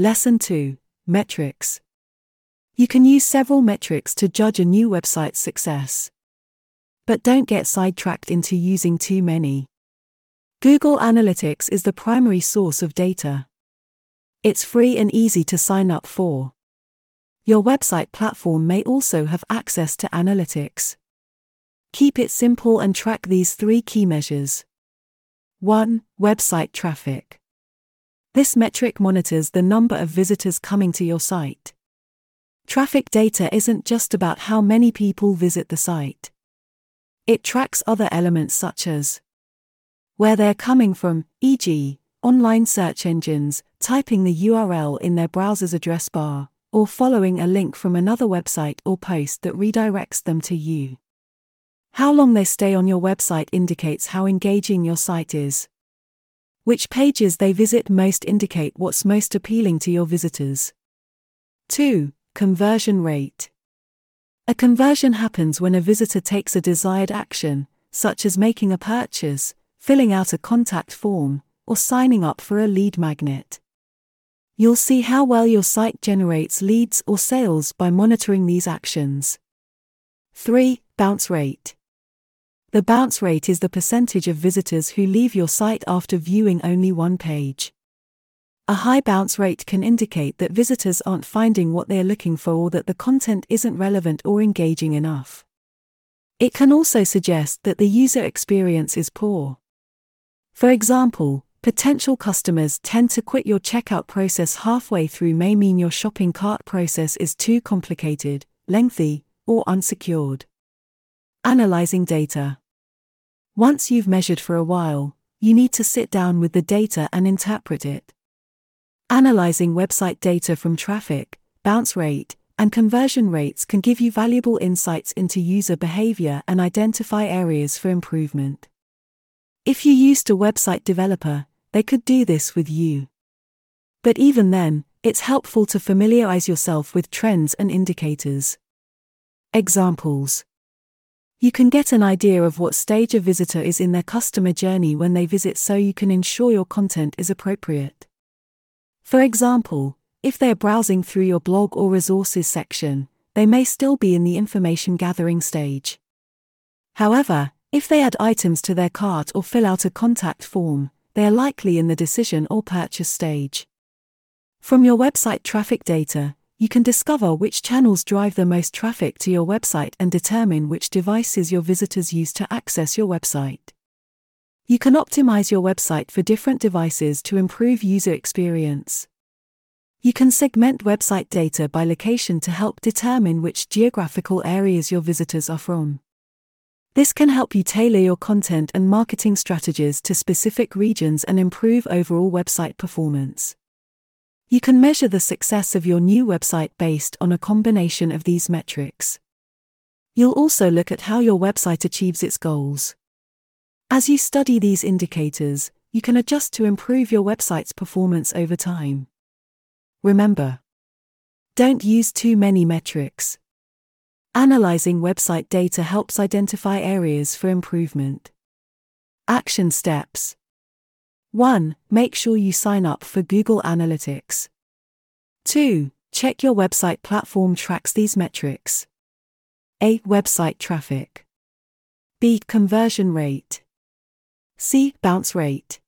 Lesson 2 Metrics. You can use several metrics to judge a new website's success. But don't get sidetracked into using too many. Google Analytics is the primary source of data. It's free and easy to sign up for. Your website platform may also have access to analytics. Keep it simple and track these three key measures. 1. Website traffic. This metric monitors the number of visitors coming to your site. Traffic data isn't just about how many people visit the site. It tracks other elements such as where they're coming from, e.g., online search engines, typing the URL in their browser's address bar, or following a link from another website or post that redirects them to you. How long they stay on your website indicates how engaging your site is. Which pages they visit most indicate what's most appealing to your visitors. 2. Conversion rate. A conversion happens when a visitor takes a desired action, such as making a purchase, filling out a contact form, or signing up for a lead magnet. You'll see how well your site generates leads or sales by monitoring these actions. 3. Bounce rate. The bounce rate is the percentage of visitors who leave your site after viewing only one page. A high bounce rate can indicate that visitors aren't finding what they're looking for or that the content isn't relevant or engaging enough. It can also suggest that the user experience is poor. For example, potential customers tend to quit your checkout process halfway through may mean your shopping cart process is too complicated, lengthy, or unsecured. Analyzing data. Once you've measured for a while, you need to sit down with the data and interpret it. Analyzing website data from traffic, bounce rate, and conversion rates can give you valuable insights into user behavior and identify areas for improvement. If you used a website developer, they could do this with you. But even then, it's helpful to familiarize yourself with trends and indicators. Examples you can get an idea of what stage a visitor is in their customer journey when they visit so you can ensure your content is appropriate. For example, if they're browsing through your blog or resources section, they may still be in the information gathering stage. However, if they add items to their cart or fill out a contact form, they are likely in the decision or purchase stage. From your website traffic data, you can discover which channels drive the most traffic to your website and determine which devices your visitors use to access your website. You can optimize your website for different devices to improve user experience. You can segment website data by location to help determine which geographical areas your visitors are from. This can help you tailor your content and marketing strategies to specific regions and improve overall website performance. You can measure the success of your new website based on a combination of these metrics. You'll also look at how your website achieves its goals. As you study these indicators, you can adjust to improve your website's performance over time. Remember, don't use too many metrics. Analyzing website data helps identify areas for improvement. Action steps 1. Make sure you sign up for Google Analytics. 2. Check your website platform tracks these metrics. A. Website traffic. B. Conversion rate. C. Bounce rate.